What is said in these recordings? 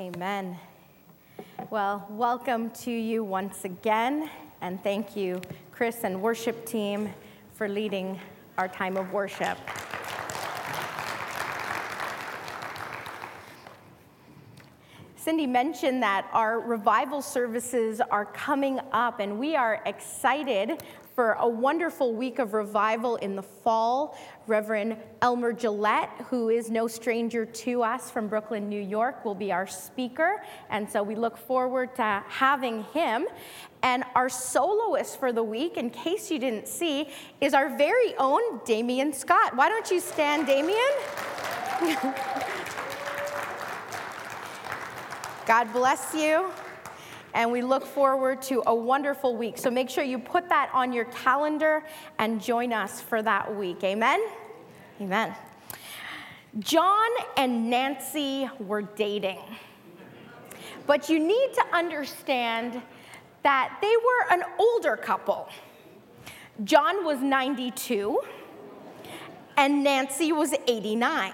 Amen. Well, welcome to you once again, and thank you, Chris and worship team, for leading our time of worship. Cindy mentioned that our revival services are coming up, and we are excited for a wonderful week of revival in the fall. Reverend Elmer Gillette, who is no stranger to us from Brooklyn, New York, will be our speaker. And so we look forward to having him. And our soloist for the week, in case you didn't see, is our very own Damien Scott. Why don't you stand, Damien? God bless you. And we look forward to a wonderful week. So make sure you put that on your calendar and join us for that week. Amen? Amen. John and Nancy were dating. But you need to understand that they were an older couple. John was 92 and Nancy was 89.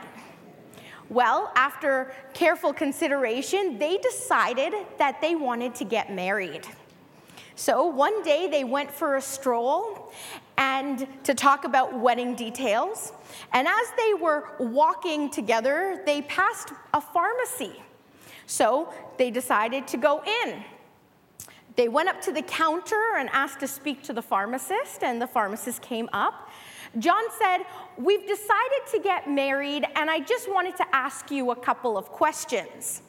Well, after careful consideration, they decided that they wanted to get married. So one day they went for a stroll and to talk about wedding details. And as they were walking together, they passed a pharmacy. So they decided to go in. They went up to the counter and asked to speak to the pharmacist, and the pharmacist came up. John said, We've decided to get married, and I just wanted to ask you a couple of questions.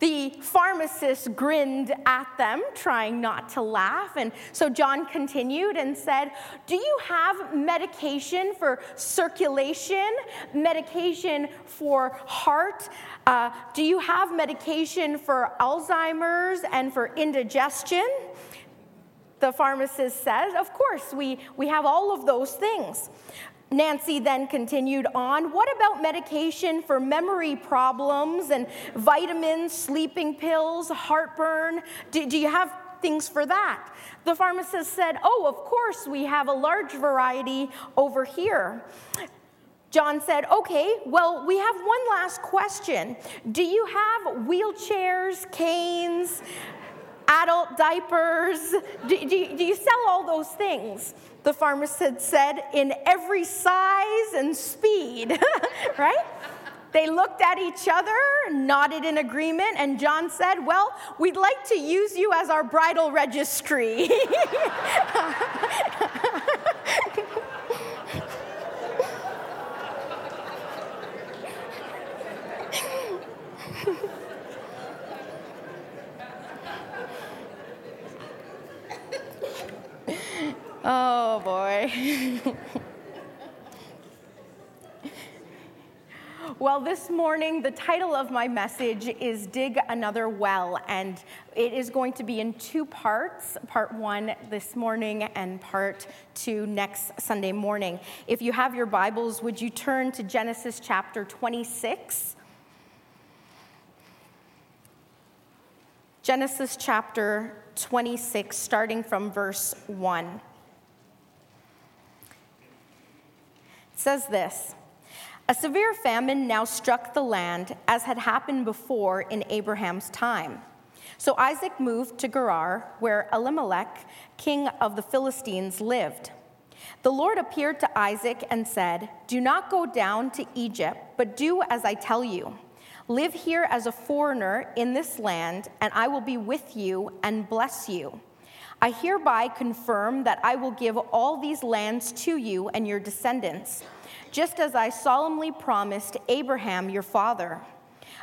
The pharmacist grinned at them, trying not to laugh. And so John continued and said, Do you have medication for circulation, medication for heart? Uh, do you have medication for Alzheimer's and for indigestion? The pharmacist says, Of course, we, we have all of those things. Nancy then continued on, What about medication for memory problems and vitamins, sleeping pills, heartburn? Do, do, you have things for that? The pharmacist said, Oh, of course, we have a large variety over here. John said, Okay, well, we have one last question. Do you have wheelchairs, canes, adult diapers? Do, do, do you sell all those things? The pharmacist said, in every size and speed, right? They looked at each other, nodded in agreement, and John said, Well, we'd like to use you as our bridal registry. Oh boy. well, this morning, the title of my message is Dig Another Well, and it is going to be in two parts part one this morning, and part two next Sunday morning. If you have your Bibles, would you turn to Genesis chapter 26? Genesis chapter 26, starting from verse 1. Says this A severe famine now struck the land, as had happened before in Abraham's time. So Isaac moved to Gerar, where Elimelech, king of the Philistines, lived. The Lord appeared to Isaac and said, Do not go down to Egypt, but do as I tell you. Live here as a foreigner in this land, and I will be with you and bless you. I hereby confirm that I will give all these lands to you and your descendants, just as I solemnly promised Abraham your father.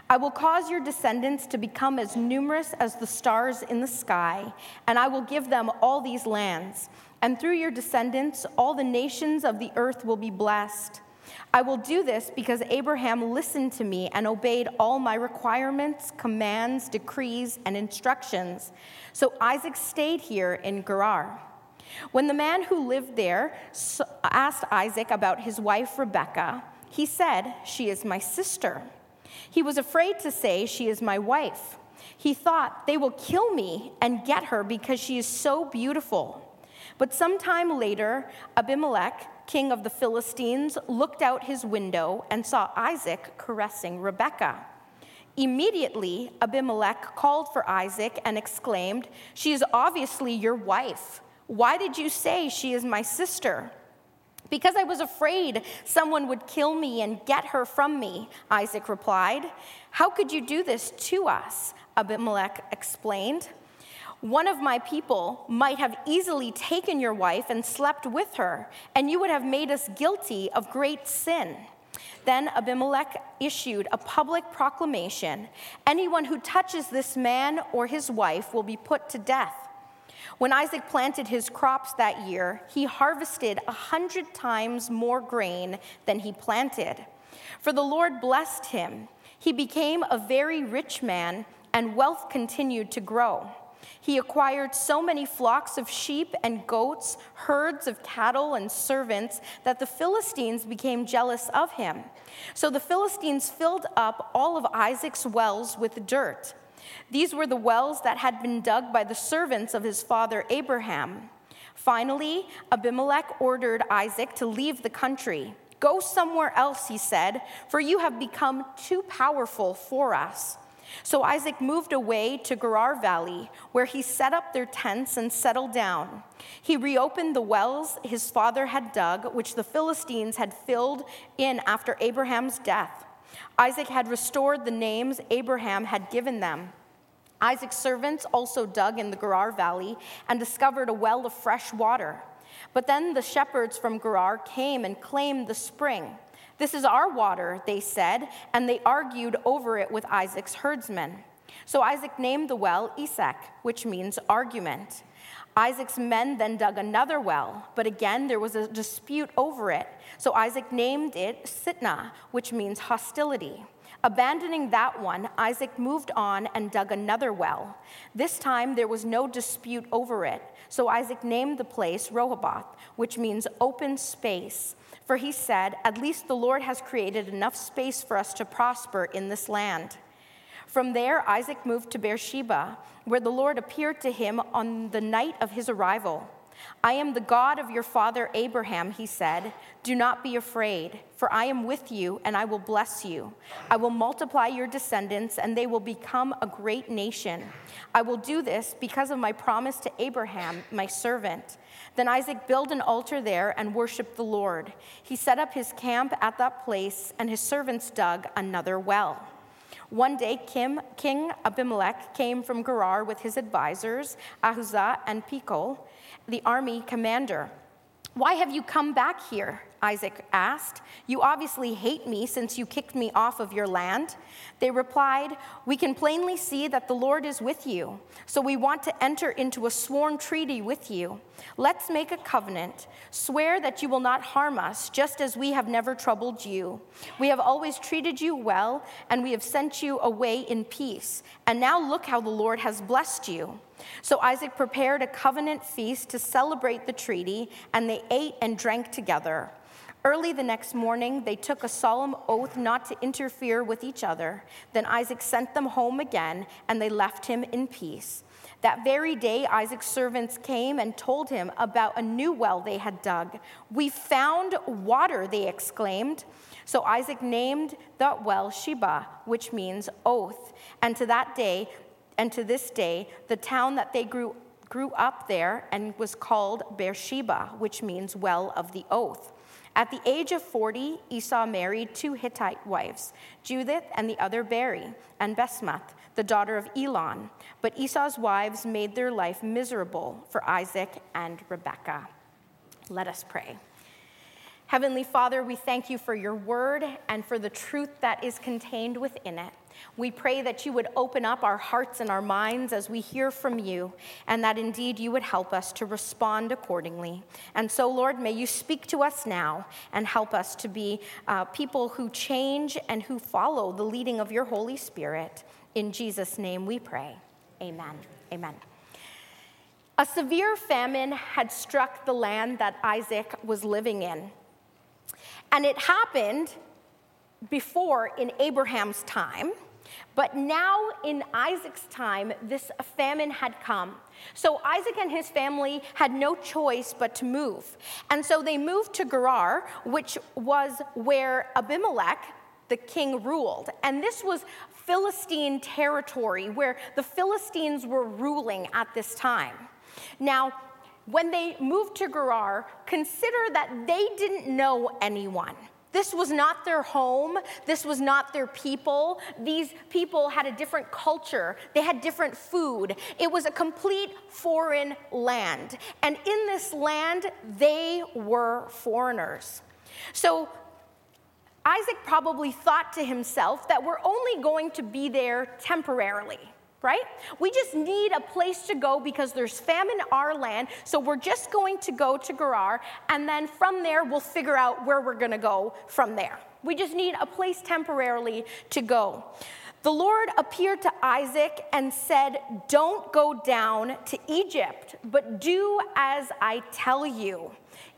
I will cause your descendants to become as numerous as the stars in the sky, and I will give them all these lands. And through your descendants, all the nations of the earth will be blessed. I will do this because Abraham listened to me and obeyed all my requirements, commands, decrees, and instructions. So Isaac stayed here in Gerar. When the man who lived there asked Isaac about his wife Rebekah, he said, She is my sister. He was afraid to say, She is my wife. He thought, They will kill me and get her because she is so beautiful. But sometime later, Abimelech, king of the Philistines, looked out his window and saw Isaac caressing Rebekah. Immediately, Abimelech called for Isaac and exclaimed, She is obviously your wife. Why did you say she is my sister? Because I was afraid someone would kill me and get her from me, Isaac replied. How could you do this to us? Abimelech explained. One of my people might have easily taken your wife and slept with her, and you would have made us guilty of great sin. Then Abimelech issued a public proclamation anyone who touches this man or his wife will be put to death. When Isaac planted his crops that year, he harvested a hundred times more grain than he planted. For the Lord blessed him. He became a very rich man, and wealth continued to grow. He acquired so many flocks of sheep and goats, herds of cattle and servants, that the Philistines became jealous of him. So the Philistines filled up all of Isaac's wells with dirt. These were the wells that had been dug by the servants of his father Abraham. Finally, Abimelech ordered Isaac to leave the country. Go somewhere else, he said, for you have become too powerful for us. So Isaac moved away to Gerar Valley, where he set up their tents and settled down. He reopened the wells his father had dug, which the Philistines had filled in after Abraham's death. Isaac had restored the names Abraham had given them. Isaac's servants also dug in the Gerar Valley and discovered a well of fresh water. But then the shepherds from Gerar came and claimed the spring. This is our water, they said, and they argued over it with Isaac's herdsmen. So Isaac named the well Esek, which means argument. Isaac's men then dug another well, but again there was a dispute over it. So Isaac named it Sitnah, which means hostility. Abandoning that one, Isaac moved on and dug another well. This time there was no dispute over it. So Isaac named the place Rehoboth, which means open space. For he said, At least the Lord has created enough space for us to prosper in this land. From there, Isaac moved to Beersheba, where the Lord appeared to him on the night of his arrival. I am the God of your father Abraham, he said. Do not be afraid, for I am with you and I will bless you. I will multiply your descendants and they will become a great nation. I will do this because of my promise to Abraham, my servant. Then Isaac built an altar there and worshiped the Lord. He set up his camp at that place, and his servants dug another well. One day, Kim, King Abimelech came from Gerar with his advisors, Ahuzzath and Phicol, the army commander. Why have you come back here? Isaac asked. You obviously hate me since you kicked me off of your land. They replied, We can plainly see that the Lord is with you, so we want to enter into a sworn treaty with you. Let's make a covenant. Swear that you will not harm us, just as we have never troubled you. We have always treated you well, and we have sent you away in peace. And now look how the Lord has blessed you. So Isaac prepared a covenant feast to celebrate the treaty, and they ate and drank together. Early the next morning, they took a solemn oath not to interfere with each other. Then Isaac sent them home again, and they left him in peace. That very day, Isaac's servants came and told him about a new well they had dug. We found water, they exclaimed. So Isaac named that well Shibah, which means oath. And to that day, and to this day, the town that they grew, grew up there and was called Beersheba, which means well of the oath. At the age of 40, Esau married two Hittite wives, Judith and the other Beeri, and Basemath, the daughter of Elon. But Esau's wives made their life miserable for Isaac and Rebekah. Let us pray. Heavenly Father, we thank you for your word and for the truth that is contained within it. We pray that you would open up our hearts and our minds as we hear from you, and that indeed you would help us to respond accordingly. And so, Lord, may you speak to us now and help us to be uh, people who change and who follow the leading of your Holy Spirit. In Jesus' name we pray. Amen. Amen. A severe famine had struck the land that Isaac was living in. And it happened before in Abraham's time. But now in Isaac's time, this famine had come. So Isaac and his family had no choice but to move. And so they moved to Gerar, which was where Abimelech the king ruled. And this was Philistine territory where the Philistines were ruling at this time. Now, when they moved to Gerar, consider that they didn't know anyone. This was not their home. This was not their people. These people had a different culture. They had different food. It was a complete foreign land. And in this land, they were foreigners. So Isaac probably thought to himself that we're only going to be there temporarily right? We just need a place to go because there's famine in our land. So we're just going to go to Gerar, and then from there, we'll figure out where we're going to go from there. We just need a place temporarily to go. The Lord appeared to Isaac and said, Don't go down to Egypt, but do as I tell you.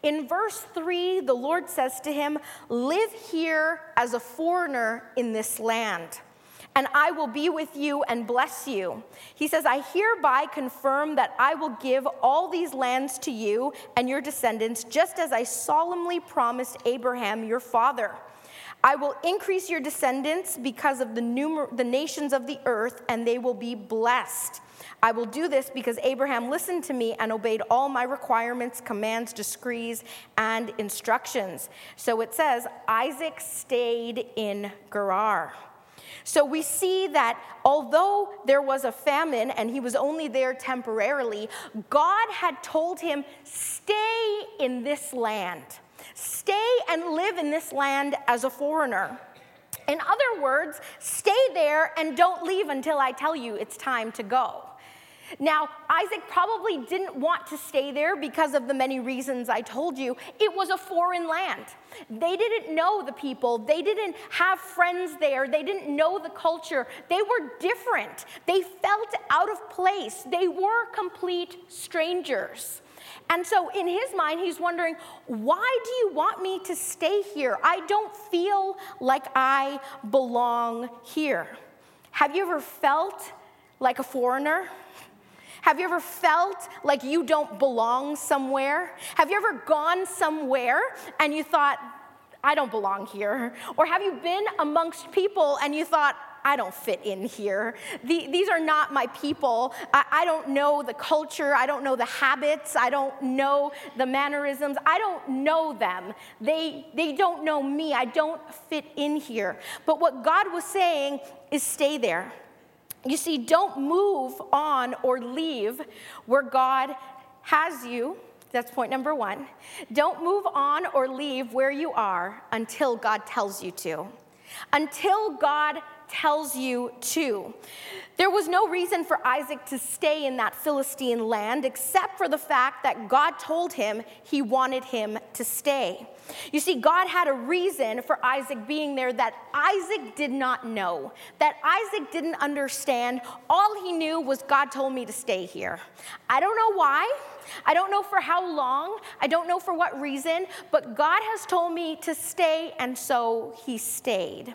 In verse 3, the Lord says to him, Live here as a foreigner in this land and I will be with you and bless you. He says, I hereby confirm that I will give all these lands to you and your descendants, just as I solemnly promised Abraham your father. I will increase your descendants because of the, numer- the nations of the earth, and they will be blessed. I will do this because Abraham listened to me and obeyed all my requirements, commands, decrees, and instructions. So it says, Isaac stayed in Gerar. So we see that although there was a famine and he was only there temporarily, God had told him, Stay in this land, stay and live in this land as a foreigner. In other words, stay there and don't leave until I tell you it's time to go. Now, Isaac probably didn't want to stay there because of the many reasons I told you. It was a foreign land. They didn't know the people, they didn't have friends there, they didn't know the culture. They were different, they felt out of place, they were complete strangers. And so, in his mind, he's wondering, why do you want me to stay here? I don't feel like I belong here. Have you ever felt like a foreigner? Have you ever felt like you don't belong somewhere? Have you ever gone somewhere and you thought, I don't belong here? Or have you been amongst people and you thought, I don't fit in here. The, these are not my people. I, I, don't know the culture. I don't know the habits. I don't know the mannerisms. I don't know them. They, they don't know me. I don't fit in here. But what God was saying is stay there. You see, don't move on or leave where God has you. That's point number one. Don't move on or leave where you are until God tells you to. Until God tells you to. There was no reason for Isaac to stay in that Philistine land except for the fact that God told him he wanted him to stay. You see, God had a reason for Isaac being there that Isaac did not know, that Isaac didn't understand. All he knew was God told me to stay here. I don't know why. I don't know for how long. I don't know for what reason, but God has told me to stay, and so he stayed.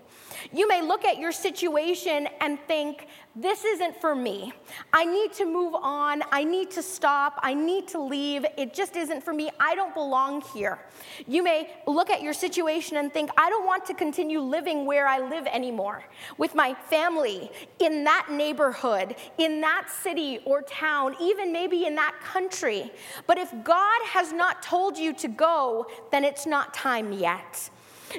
You may look at your situation and think, this isn't for me. I need to move on. I need to stop. I need to leave. It just isn't for me. I don't belong here. You may look at your situation and think, I don't want to continue living where I live anymore with my family, in that neighborhood, in that city or town, even maybe in that country. But if God has not told you to go, then it's not time yet.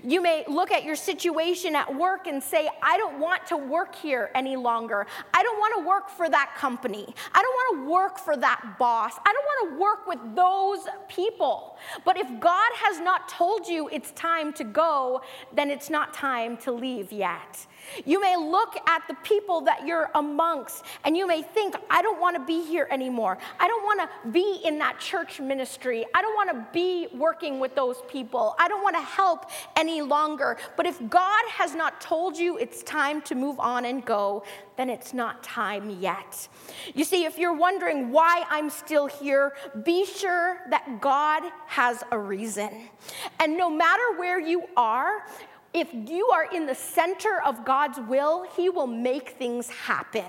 You may look at your situation at work and say, I don't want to work here any longer. I don't want to work for that company. I don't want to work for that boss. I don't want to work with those people. But if God has not told you it's time to go, then it's not time to leave yet. You may look at the people that you're amongst and you may think, I don't want to be here anymore. I don't want to be in that church ministry. I don't want to be working with those people. I don't want to help any longer. But if God has not told you it's time to move on and go, then it's not time yet. You see, if you're wondering why I'm still here, be sure that God has a reason. And no matter where you are, if you are in the center of God's will, He will make things happen.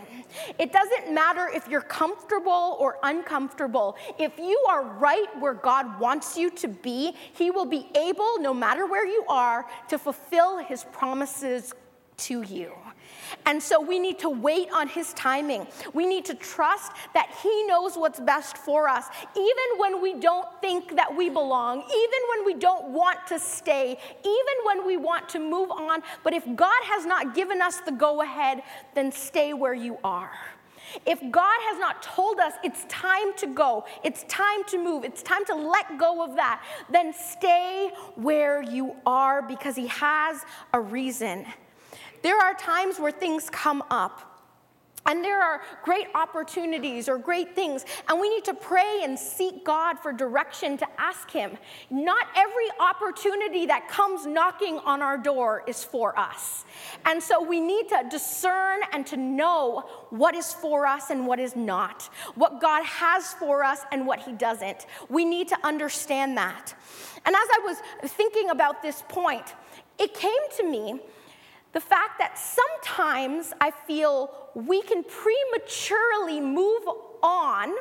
It doesn't matter if you're comfortable or uncomfortable. If you are right where God wants you to be, He will be able, no matter where you are, to fulfill His promises to you. And so we need to wait on His timing. We need to trust that He knows what's best for us, even when we don't think that we belong, even when we don't want to stay, even when we want to move on. But if God has not given us the go ahead, then stay where you are. If God has not told us it's time to go, it's time to move, it's time to let go of that, then stay where you are because He has a reason. There are times where things come up. And there are great opportunities or great things, and we need to pray and seek God for direction to ask Him. Not every opportunity that comes knocking on our door is for us. And so we need to discern and to know what is for us and what is not, what God has for us and what He doesn't. We need to understand that. And as I was thinking about this point, it came to me the fact that sometimes I feel we can prematurely move on,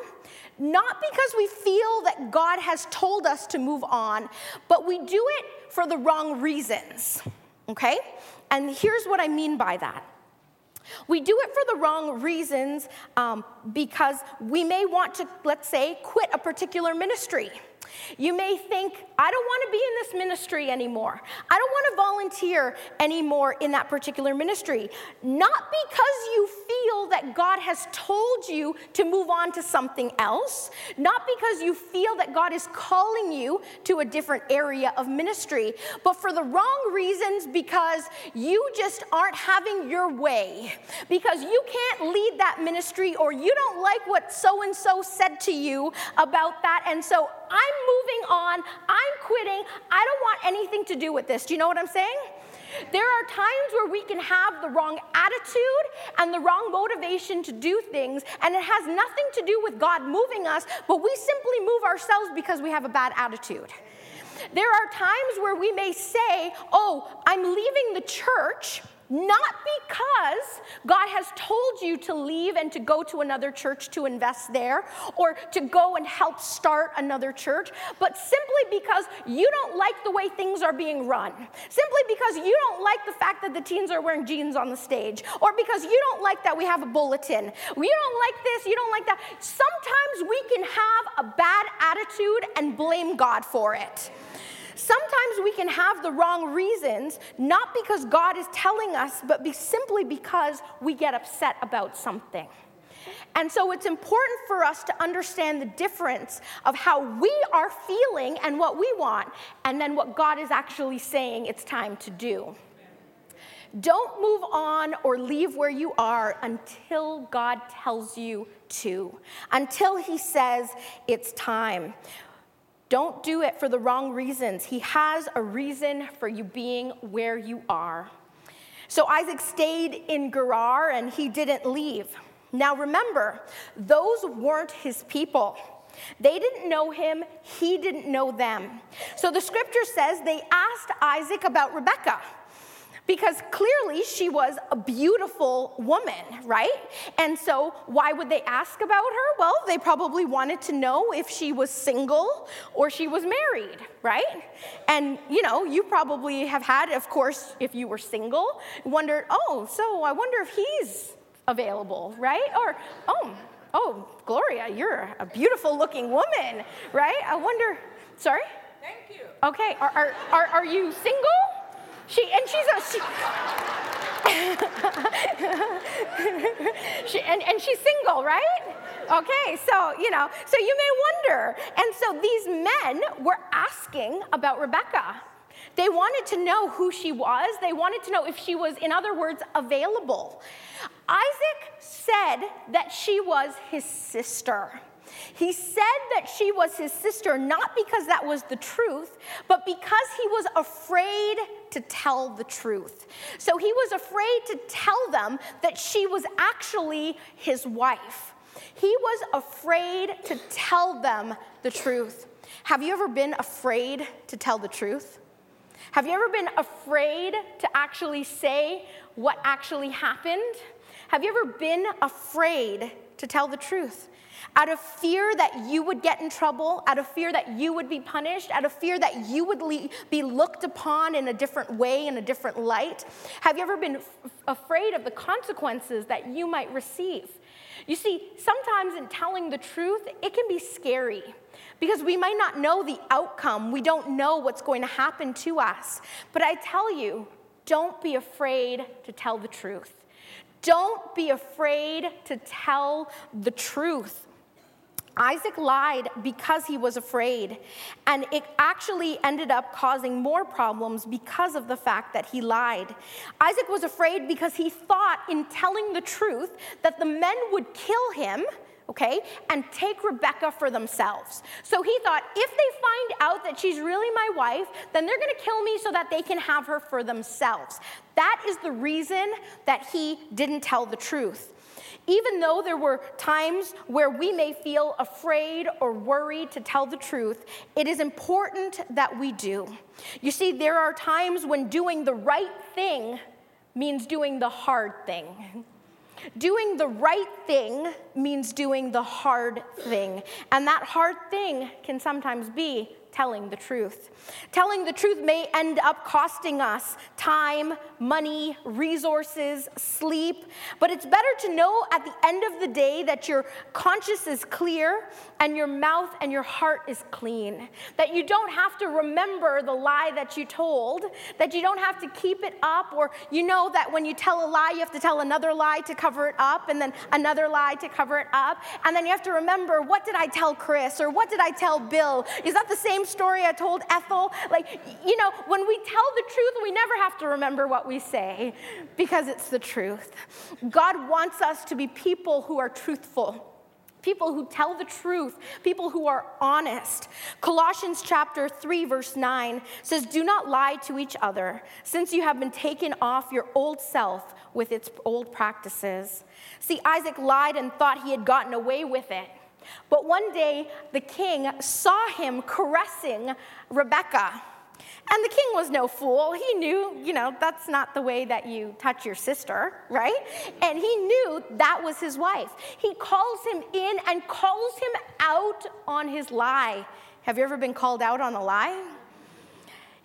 not because we feel that God has told us to move on, but we do it for the wrong reasons, okay? And here's what I mean by that. We do it for the wrong reasons um, because we may want to, let's say, quit a particular ministry. You may think, I don't want to be in this ministry anymore. I don't want to volunteer anymore in that particular ministry. Not because you feel that God has told you to move on to something else, not because you feel that God is calling you to a different area of ministry, but for the wrong reasons because you just aren't having your way, because you can't lead that ministry or you don't like what so and so said to you about that. And so I'm moving on, I'm quitting, I don't want anything to do with this. Do you know what I'm saying? There are times where we can have the wrong attitude and the wrong motivation to do things, and it has nothing to do with God moving us, but we simply move ourselves because we have a bad attitude. There are times where we may say, Oh, I'm leaving the church not because God has told you to leave and to go to another church to invest there or to go and help start another church, but simply because you don't like the way things are being run. Simply because you don't like the fact that the teens are wearing jeans on the stage, or because you don't like that we have a bulletin. You don't like this, you don't like that. Sometimes we can have a bad attitude and blame God for it. Sometimes we can have the wrong reasons, not because God is telling us, but be simply because we get upset about something. And so it's important for us to understand the difference of how we are feeling and what we want, and then what God is actually saying it's time to do. Don't move on or leave where you are until God tells you to, until He says it's time. Don't do it for the wrong reasons. He has a reason for you being where you are. So Isaac stayed in Gerar and he didn't leave. Now remember, those weren't his people. They didn't know him, he didn't know them. So the scripture says they asked Isaac about Rebekah because clearly she was a beautiful woman, right? And so why would they ask about her? Well, they probably wanted to know if she was single or she was married, right? And you know, you probably have had, of course, if you were single, wondered, oh, so I wonder if he's available, right? Or, oh, oh, Gloria, you're a beautiful looking woman, right? I wonder, sorry? Thank you. Okay, are, are, are, are you single? She and she's a she, she and, and she's single, right? Okay, so you know, so you may wonder. And so these men were asking about Rebekah. They wanted to know who she was. They wanted to know if she was, in other words, available. Isaac said that she was his sister. He said that she was his sister not because that was the truth, but because he was afraid to tell the truth. So he was afraid to tell them that she was actually his wife. He was afraid to tell them the truth. Have you ever been afraid to tell the truth? Have you ever been afraid to actually say what actually happened? Have you ever been afraid to tell the truth? Out of fear that you would get in trouble, out of fear that you would be punished, out of fear that you would le- be looked upon in a different way, in a different light? Have you ever been f- afraid of the consequences that you might receive? You see, sometimes in telling the truth, it can be scary because we might not know the outcome. We don't know what's going to happen to us. But I tell you, don't be afraid to tell the truth. Don't be afraid to tell the truth. Isaac lied because he was afraid, and it actually ended up causing more problems because of the fact that he lied. Isaac was afraid because he thought, in telling the truth, that the men would kill him okay, and take Rebekah for themselves. So he thought, if they find out that she's really my wife, then they're gonna kill me so that they can have her for themselves. That is the reason that he didn't tell the truth. Even though there were times where we may feel afraid or worried to tell the truth, it is important that we do. You see, there are times when doing the right thing means doing the hard thing. Doing the right thing means doing the hard thing. And that hard thing can sometimes be telling the truth. Telling the truth may end up costing us time, money, resources, sleep, but it's better to know at the end of the day that your conscience is clear and your mouth and your heart is clean. That you don't have to remember the lie that you told, that you don't have to keep it up, or you know that when you tell a lie, you have to tell another lie to cover it up, and then another lie to cover it up. And then you have to remember what did I tell Chris, or what did I tell Bill? Is that the same story I told Ethel? Like, you know, when we tell the truth, we never have to remember what we say because it's the truth. God wants us to be people who are truthful people who tell the truth, people who are honest. Colossians chapter 3 verse 9 says, "Do not lie to each other, since you have been taken off your old self with its old practices." See, Isaac lied and thought he had gotten away with it. But one day the king saw him caressing Rebekah. And the king was no fool. He knew, you know, that's not the way that you touch your sister, right? And he knew that was his wife. He calls him in and calls him out on his lie. Have you ever been called out on a lie?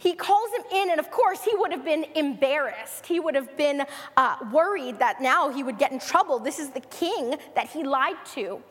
He calls him in, and of course, he would have been embarrassed. He would have been uh, worried that now he would get in trouble. This is the king that he lied to.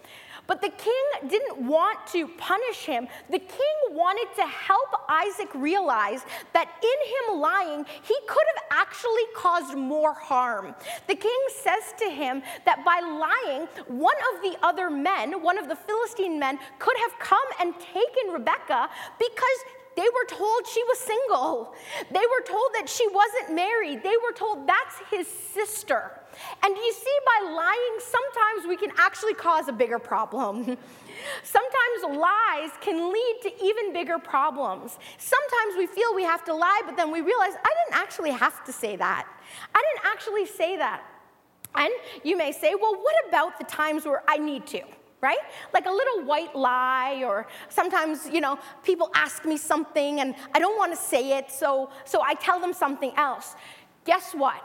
But the king didn't want to punish him. The king wanted to help Isaac realize that in him lying, he could have actually caused more harm. The king says to him that by lying, one of the other men, one of the Philistine men, could have come and taken Rebekah because they were told she was single. They were told that she wasn't married. They were told that's his sister. And you see, by lying, sometimes we can actually cause a bigger problem. Sometimes lies can lead to even bigger problems. Sometimes we feel we have to lie, but then we realize I didn't actually have to say that. I didn't actually say that. And you may say, well, what about the times where I need to? right? Like a little white lie, or sometimes, you know, people ask me something and I don't want to say it, so, so I tell them something else. Guess what?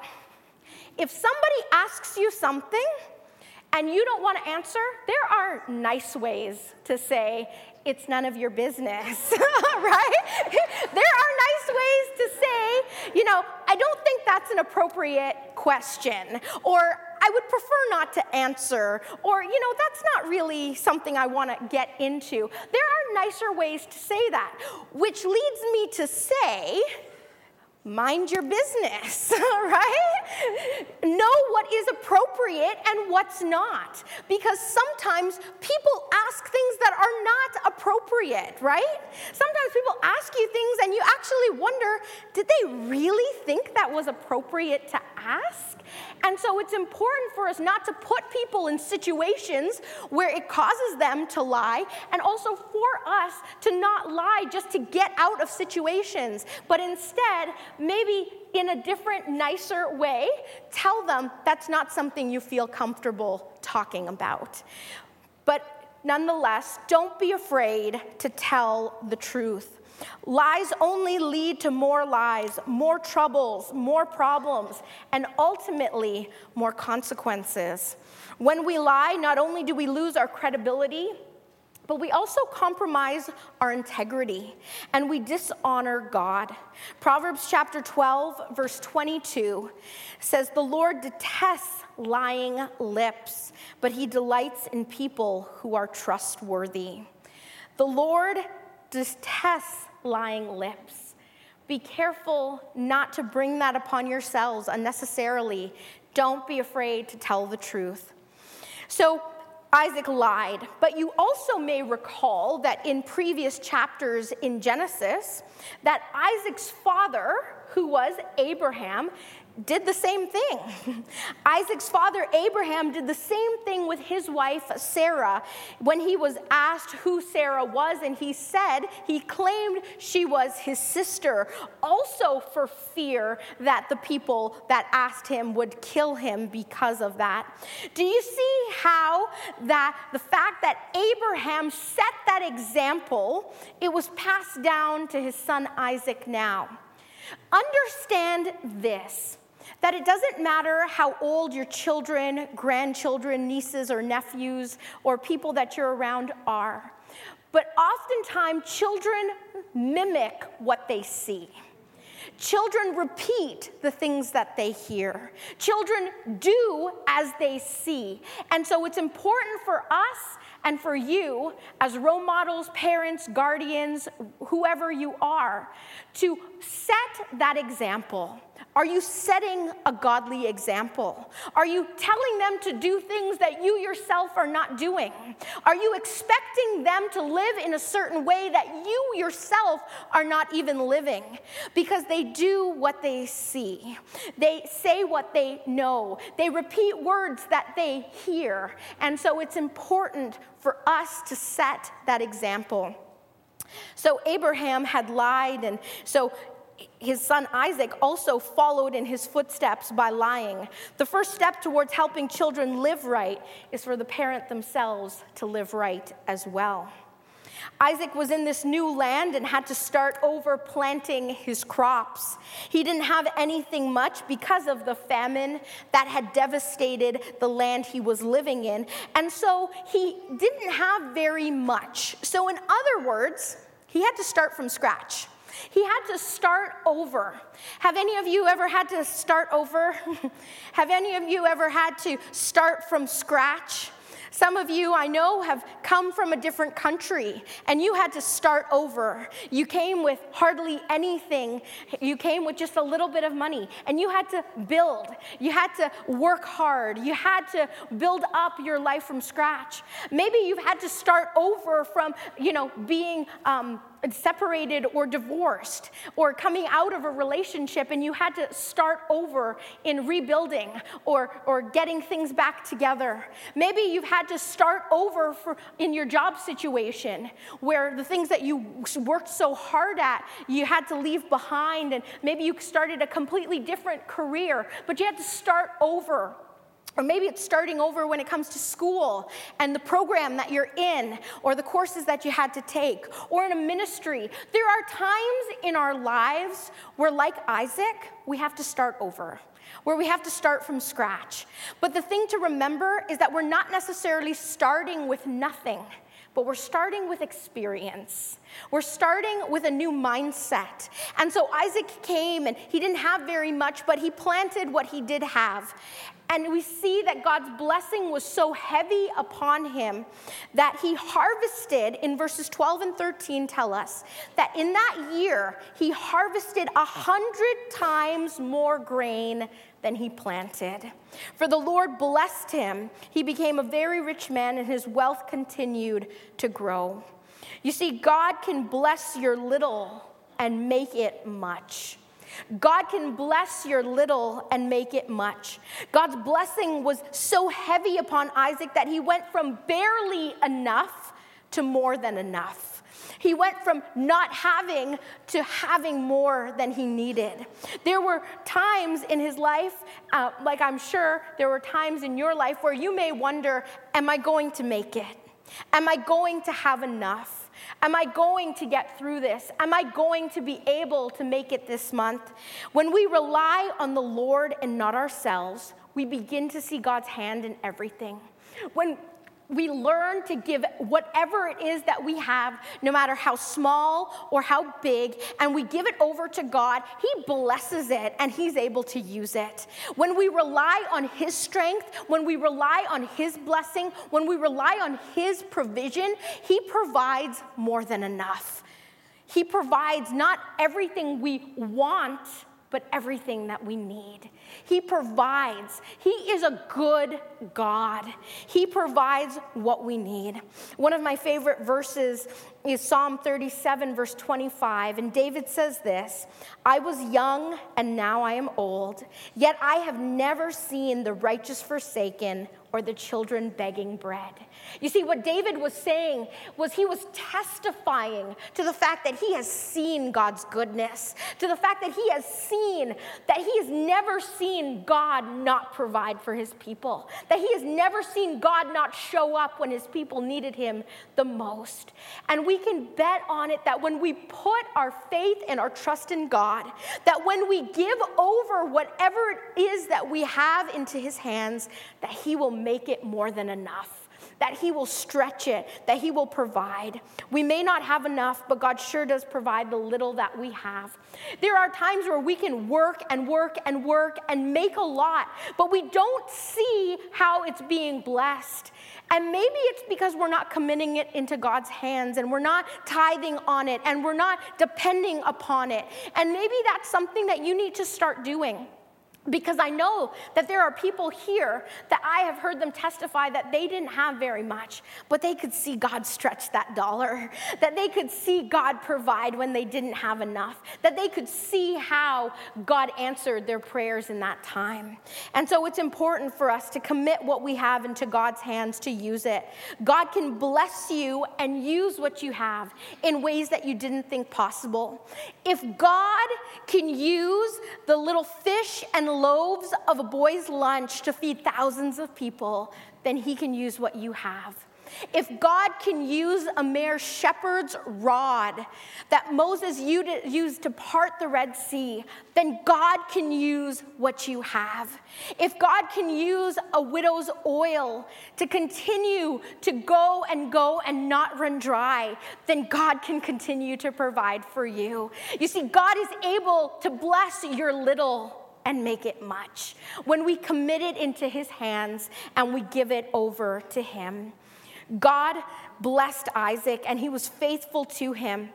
If somebody asks you something and you don't want to answer, there are nice ways to say, it's none of your business, right? there are nice ways to say, you know, I don't think that's an appropriate question, or I would prefer not to answer, or, you know, that's not really something I want to get into. There are nicer ways to say that, which leads me to say, mind your business, right? Know what is appropriate and what's not. Because sometimes people ask things that are not appropriate, right? Sometimes people ask you things and you actually wonder did they really think that was appropriate to ask? And so it's important for us not to put people in situations where it causes them to lie, and also for us to not lie just to get out of situations, but instead, maybe in a different, nicer way, tell them that's not something you feel comfortable talking about. But nonetheless, don't be afraid to tell the truth. Lies only lead to more lies, more troubles, more problems, and ultimately more consequences. When we lie, not only do we lose our credibility, but we also compromise our integrity and we dishonor God. Proverbs chapter 12, verse 22 says, The Lord detests lying lips, but he delights in people who are trustworthy. The Lord detests lying lips. Be careful not to bring that upon yourselves unnecessarily. Don't be afraid to tell the truth. So, Isaac lied, but you also may recall that in previous chapters in Genesis, that Isaac's father, who was Abraham, did the same thing. Isaac's father, Abraham, did the same thing with his wife, Sarah, when he was asked who Sarah was, and he said he claimed she was his sister, also for fear that the people that asked him would kill him because of that. Do you see how that the fact that Abraham set that example, it was passed down to his son Isaac now? Understand this that it doesn't matter how old your children, grandchildren, nieces, or nephews, or people that you're around are, but oftentimes children mimic what they see. Children repeat the things that they hear. Children do as they see. And so it's important for us and for you, as role models, parents, guardians, whoever you are, to set that example. Are you setting a godly example? Are you telling them to do things that you yourself are not doing? Are you expecting them to live in a certain way that you yourself are not even living? Because they do what they see, they say what they know, they repeat words that they hear. And so it's important for us to set that example. So Abraham had lied, and so his son Isaac also followed in his footsteps by lying. The first step towards helping children live right is for the parent themselves to live right as well. Isaac was in this new land and had to start over planting his crops. He didn't have anything much because of the famine that had devastated the land he was living in. And so he didn't have very much. So, in other words, he had to start from scratch. He had to start over. Have any of you ever had to start over? have any of you ever had to start from scratch? Some of you I know have come from a different country and you had to start over. You came with hardly anything. You came with just a little bit of money and you had to build. You had to work hard. You had to build up your life from scratch. Maybe you've had to start over from, you know, being um, separated or divorced or coming out of a relationship and you had to start over in rebuilding or, or getting things back together. Maybe you've had to start over for, in your job situation where the things that you worked so hard at, you had to leave behind and maybe you started a completely different career, but you had to start over or maybe it's starting over when it comes to school and the program that you're in, or the courses that you had to take, or in a ministry. There are times in our lives where, like Isaac, we have to start over, where we have to start from scratch. But the thing to remember is that we're not necessarily starting with nothing but we're starting with experience. We're starting with a new mindset. And so Isaac came and he didn't have very much, but he planted what he did have. And we see that God's blessing was so heavy upon him that he harvested, in verses 12 and 13 tell us, that in that year he harvested a hundred times more grain than he planted. For the Lord blessed him. He became a very rich man, and his wealth continued to grow. You see, God can bless your little and make it much. God can bless your little and make it much. God's blessing was so heavy upon Isaac that he went from barely enough to more than enough. He went from not having to having more than he needed. There were times in his life, uh, like I'm sure there were times in your life, where you may wonder Am I going to make it? Am I going to have enough? Am I going to get through this? Am I going to be able to make it this month? When we rely on the Lord and not ourselves, we begin to see God's hand in everything. When we learn to give whatever it is that we have, no matter how small or how big, and we give it over to God, He blesses it and He's able to use it. When we rely on His strength, when we rely on His blessing, when we rely on His provision, He provides more than enough. He provides not everything we want but everything that we need. He provides. He is a good God. He provides what we need. One of my favorite verses is Psalm 37, verse 25. And David says this I was young and now I am old, yet I have never seen the righteous forsaken or the children begging bread. You see, what David was saying was he was testifying to the fact that he has seen God's goodness, to the fact that he has seen that he has never seen God not provide for his people, that he has never seen God not show up when his people needed him the most. And we can bet on it that when we put our faith and our trust in God, that when we give over whatever it is that we have into his hands, that he will make it more than enough that He will stretch it, that He will provide. We may not have enough, but God sure does provide the little that we have. There are times where we can work and work and work and make a lot, but we don't see how it's being blessed. And maybe it's because we're not committing it into God's hands and we're not tithing on it and we're not depending upon it. And maybe that's something that you need to start doing. Because I know that there are people here that I have heard them testify that they didn't have very much, but they could see God stretch that dollar, that they could see God provide when they didn't have enough, that they could see how God answered their prayers in that time. And so it's important for us to commit what we have into God's hands to use it. God can bless you and use what you have in ways that you didn't think possible. If God can use the little fish and loaves of a boy's lunch to feed thousands of people, then he can use what you have. If God can use a mere shepherd's rod that Moses used to part the Red Sea, then God can use what you have. If God can use a widow's oil to continue to go and go and not run dry, then God can continue to provide for you. You see, God is able to bless your little and make it much. When we commit it into His hands and we give it over to Him. God blessed Isaac and he was faithful to him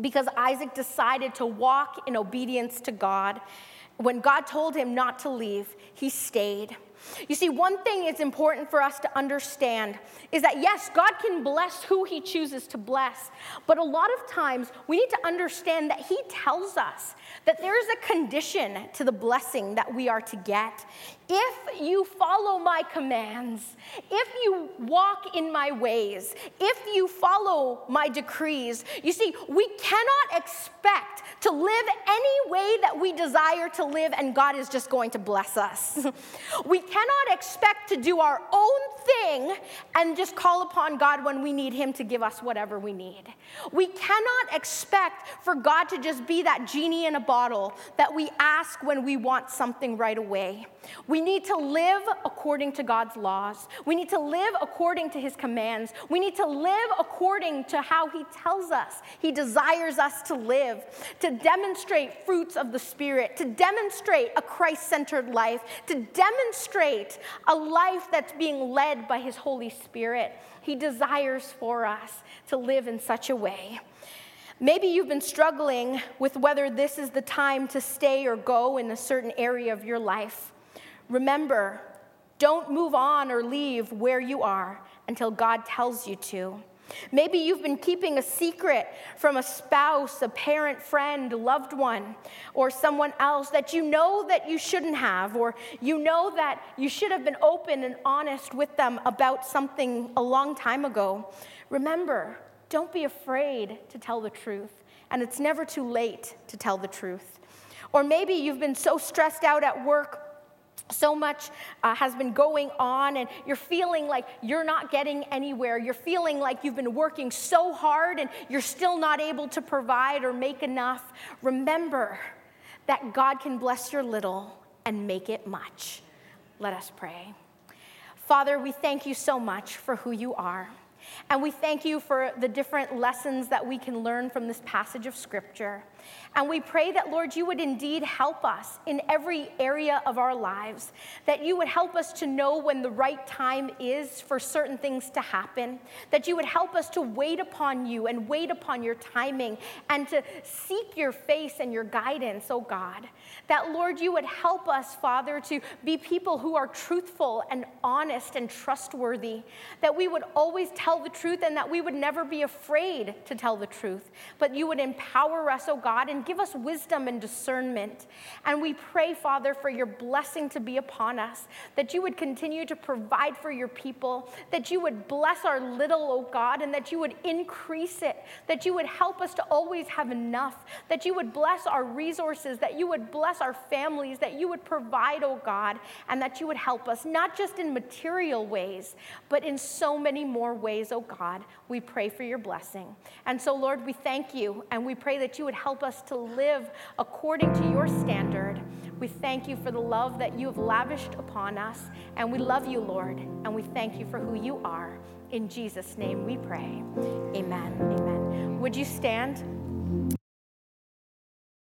because Isaac decided to walk in obedience to God. When God told him not to leave, he stayed. You see, one thing it's important for us to understand is that yes, God can bless who He chooses to bless, but a lot of times we need to understand that He tells us that there is a condition to the blessing that we are to get. If you follow my commands, if you walk in my ways, if you follow my decrees, you see, we cannot expect to live any way that we desire to live and God is just going to bless us. we cannot expect to do our own thing and just call upon God when we need Him to give us whatever we need. We cannot expect for God to just be that genie in a bottle that we ask when we want something right away. We need to live according to God's laws. We need to live according to His commands. We need to live according to how He tells us He desires us to live, to demonstrate fruits of the Spirit, to demonstrate a Christ centered life, to demonstrate a life that's being led by His Holy Spirit. He desires for us to live in such a way. Maybe you've been struggling with whether this is the time to stay or go in a certain area of your life. Remember, don't move on or leave where you are until God tells you to. Maybe you've been keeping a secret from a spouse, a parent, friend, loved one, or someone else that you know that you shouldn't have, or you know that you should have been open and honest with them about something a long time ago. Remember, don't be afraid to tell the truth, and it's never too late to tell the truth. Or maybe you've been so stressed out at work so much uh, has been going on, and you're feeling like you're not getting anywhere. You're feeling like you've been working so hard and you're still not able to provide or make enough. Remember that God can bless your little and make it much. Let us pray. Father, we thank you so much for who you are. And we thank you for the different lessons that we can learn from this passage of Scripture. And we pray that, Lord, you would indeed help us in every area of our lives, that you would help us to know when the right time is for certain things to happen, that you would help us to wait upon you and wait upon your timing and to seek your face and your guidance, oh God. That, Lord, you would help us, Father, to be people who are truthful and honest and trustworthy, that we would always tell the truth and that we would never be afraid to tell the truth, but you would empower us, oh God, and give us wisdom and discernment. And we pray, Father, for your blessing to be upon us, that you would continue to provide for your people, that you would bless our little, oh God, and that you would increase it, that you would help us to always have enough, that you would bless our resources, that you would bless our families, that you would provide, oh God, and that you would help us, not just in material ways, but in so many more ways, oh God. We pray for your blessing. And so, Lord, we thank you and we pray that you would help us to live according to your standard. We thank you for the love that you have lavished upon us. And we love you, Lord. And we thank you for who you are. In Jesus' name we pray. Amen. Amen. Would you stand?